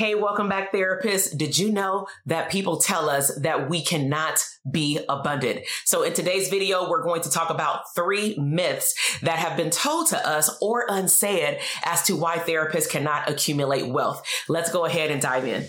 Hey, welcome back, therapists. Did you know that people tell us that we cannot be abundant? So in today's video, we're going to talk about three myths that have been told to us or unsaid as to why therapists cannot accumulate wealth. Let's go ahead and dive in.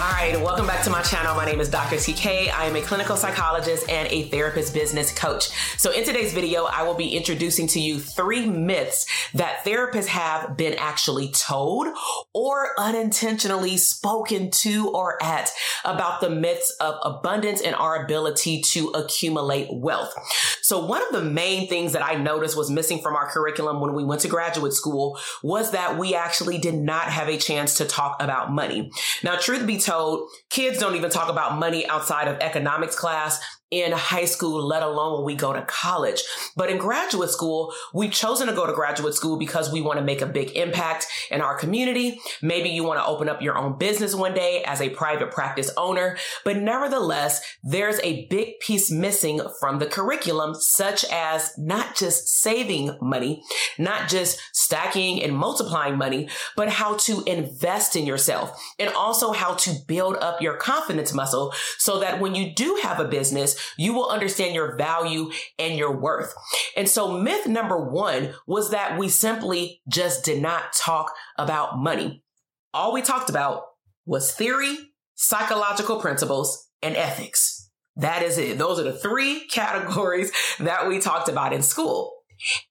All right, welcome back to my channel. My name is Dr. TK. I am a clinical psychologist and a therapist business coach. So, in today's video, I will be introducing to you three myths that therapists have been actually told or unintentionally spoken to or at about the myths of abundance and our ability to accumulate wealth. So, one of the main things that I noticed was missing from our curriculum when we went to graduate school was that we actually did not have a chance to talk about money. Now, truth be told, told kids don't even talk about money outside of economics class in high school, let alone when we go to college. But in graduate school, we've chosen to go to graduate school because we want to make a big impact in our community. Maybe you want to open up your own business one day as a private practice owner. But nevertheless, there's a big piece missing from the curriculum, such as not just saving money, not just stacking and multiplying money, but how to invest in yourself and also how to build up your confidence muscle so that when you do have a business, you will understand your value and your worth. And so myth number one was that we simply just did not talk about money. All we talked about was theory, psychological principles, and ethics. That is it. Those are the three categories that we talked about in school.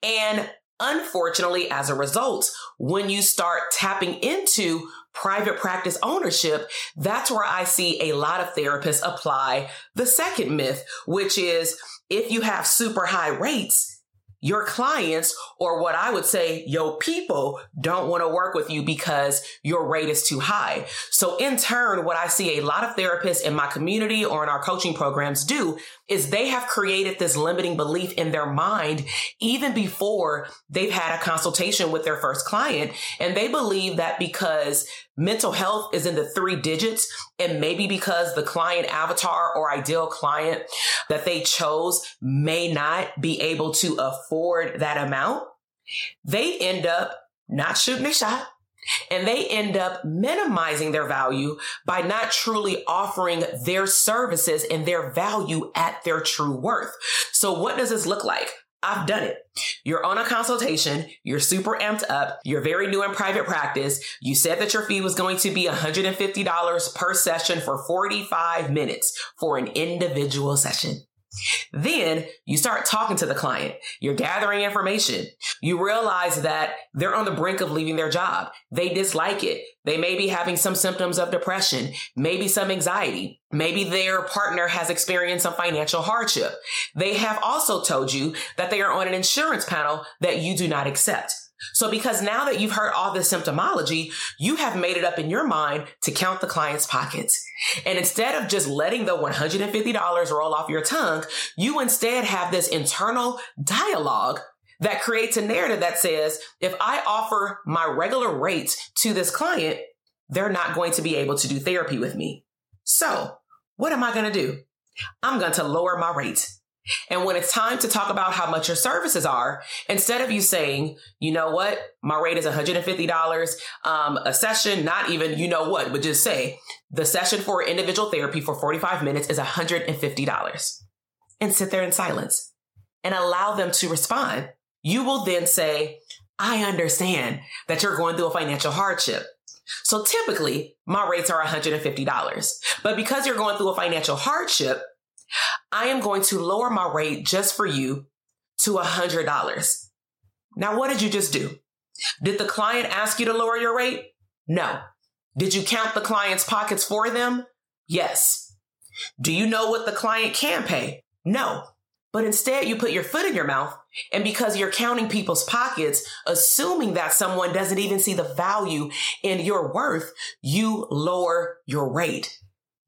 And unfortunately, as a result, when you start tapping into private practice ownership, that's where I see a lot of therapists apply the second myth, which is if you have super high rates, your clients or what I would say your people don't want to work with you because your rate is too high. So in turn, what I see a lot of therapists in my community or in our coaching programs do is they have created this limiting belief in their mind even before they've had a consultation with their first client. And they believe that because mental health is in the three digits and maybe because the client avatar or ideal client that they chose may not be able to afford that amount, they end up not shooting a shot and they end up minimizing their value by not truly offering their services and their value at their true worth. So what does this look like? I've done it. You're on a consultation. You're super amped up. You're very new in private practice. You said that your fee was going to be $150 per session for 45 minutes for an individual session. Then you start talking to the client. You're gathering information. You realize that they're on the brink of leaving their job. They dislike it. They may be having some symptoms of depression, maybe some anxiety. Maybe their partner has experienced some financial hardship. They have also told you that they are on an insurance panel that you do not accept. So because now that you've heard all this symptomology, you have made it up in your mind to count the client's pockets. And instead of just letting the $150 roll off your tongue, you instead have this internal dialogue that creates a narrative that says, if I offer my regular rates to this client, they're not going to be able to do therapy with me. So what am I going to do? I'm going to lower my rates. And when it's time to talk about how much your services are, instead of you saying, you know what, my rate is $150 um, a session, not even, you know what, but just say the session for individual therapy for 45 minutes is $150 and sit there in silence and allow them to respond. You will then say, I understand that you're going through a financial hardship. So typically my rates are $150. But because you're going through a financial hardship, I am going to lower my rate just for you to $100. Now, what did you just do? Did the client ask you to lower your rate? No. Did you count the client's pockets for them? Yes. Do you know what the client can pay? No. But instead, you put your foot in your mouth, and because you're counting people's pockets, assuming that someone doesn't even see the value in your worth, you lower your rate.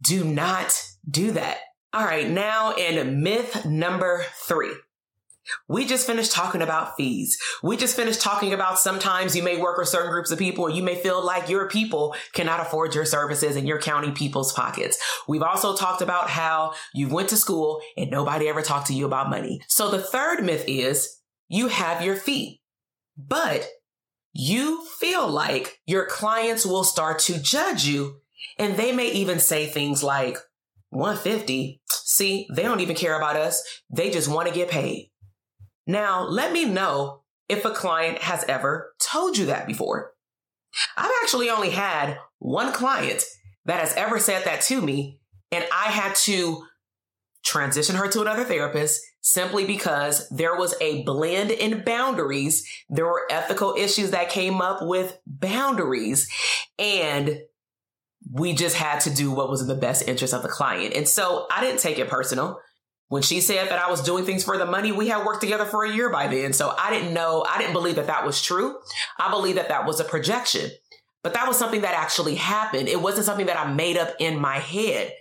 Do not do that. All right, now in myth number three. We just finished talking about fees. We just finished talking about sometimes you may work with certain groups of people and you may feel like your people cannot afford your services and your county people's pockets. We've also talked about how you went to school and nobody ever talked to you about money. So the third myth is you have your fee, but you feel like your clients will start to judge you and they may even say things like, 150. See, they don't even care about us. They just want to get paid. Now, let me know if a client has ever told you that before. I've actually only had one client that has ever said that to me, and I had to transition her to another therapist simply because there was a blend in boundaries. There were ethical issues that came up with boundaries, and we just had to do what was in the best interest of the client. And so I didn't take it personal. When she said that I was doing things for the money, we had worked together for a year by then. So I didn't know, I didn't believe that that was true. I believe that that was a projection. But that was something that actually happened. It wasn't something that I made up in my head.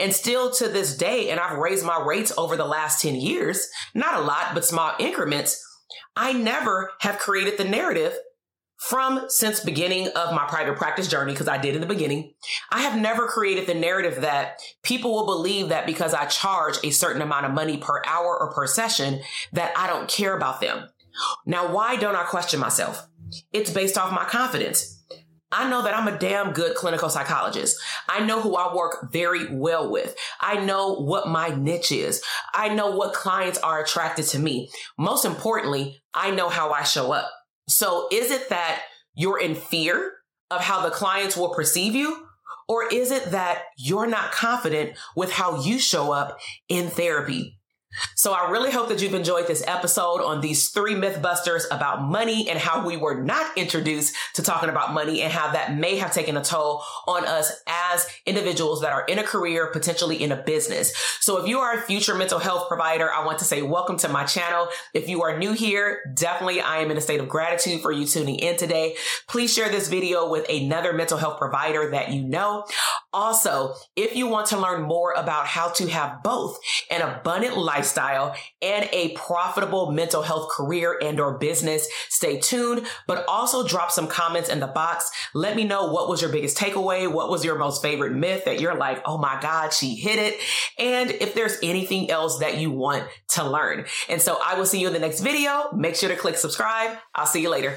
And still to this day, and I've raised my rates over the last 10 years, not a lot, but small increments. I never have created the narrative from since beginning of my private practice journey because I did in the beginning, I have never created the narrative that people will believe that because I charge a certain amount of money per hour or per session that I don't care about them. Now, why don't I question myself? It's based off my confidence. I know that I'm a damn good clinical psychologist. I know who I work very well with. I know what my niche is. I know what clients are attracted to me. Most importantly, I know how I show up. So is it that you're in fear of how the clients will perceive you? Or is it that you're not confident with how you show up in therapy? So I really hope that you've enjoyed this episode on these three mythbusters about money and how we were not introduced to talking about money and how that may have taken a toll on us as individuals that are in a career, potentially in a business. So if you are a future mental health provider, I want to say welcome to my channel. If you are new here, definitely I am in a state of gratitude for you tuning in today. Please share this video with another mental health provider that you know. Also, if you want to learn more about how to have both an abundant lifestyle and a profitable mental health career and or business, stay tuned, but also drop some comments in the box. Let me know what was your biggest takeaway? What was your most favorite myth that you're like, oh my God, she hit it. And if there's anything else that you want to learn. And so I will see you in the next video. Make sure to click subscribe. I'll see you later.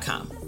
gmail.com.